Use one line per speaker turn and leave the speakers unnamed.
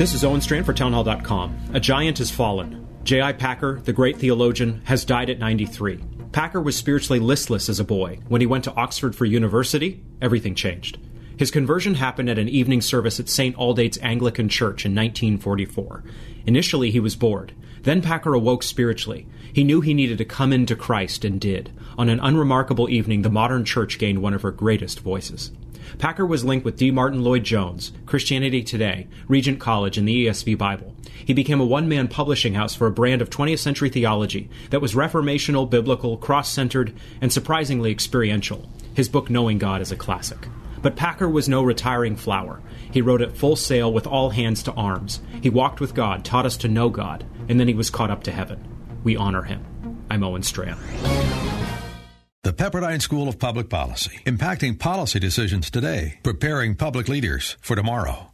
This is Owen Strachan for townhall.com. A giant has fallen. J.I. Packer, the great theologian, has died at 93. Packer was spiritually listless as a boy. When he went to Oxford for university, everything changed. His conversion happened at an evening service at St. Aldate's Anglican Church in 1944. Initially, he was bored. Then Packer awoke spiritually. He knew he needed to come into Christ and did. On an unremarkable evening, the modern church gained one of her greatest voices. Packer was linked with D. Martyn Lloyd Jones, Christianity Today, Regent College, and the ESV Bible. He became a one man publishing house for a brand of 20th century theology that was reformational, biblical, cross centered, and surprisingly experiential. His book, Knowing God, is a classic. But Packer was no retiring flower. He rode at full sail with all hands to arms. He walked with God, taught us to know God, and then he was caught up to heaven. We honor him. I'm Owen Strachan.
The Pepperdine School of Public Policy, impacting policy decisions today, preparing public leaders for tomorrow.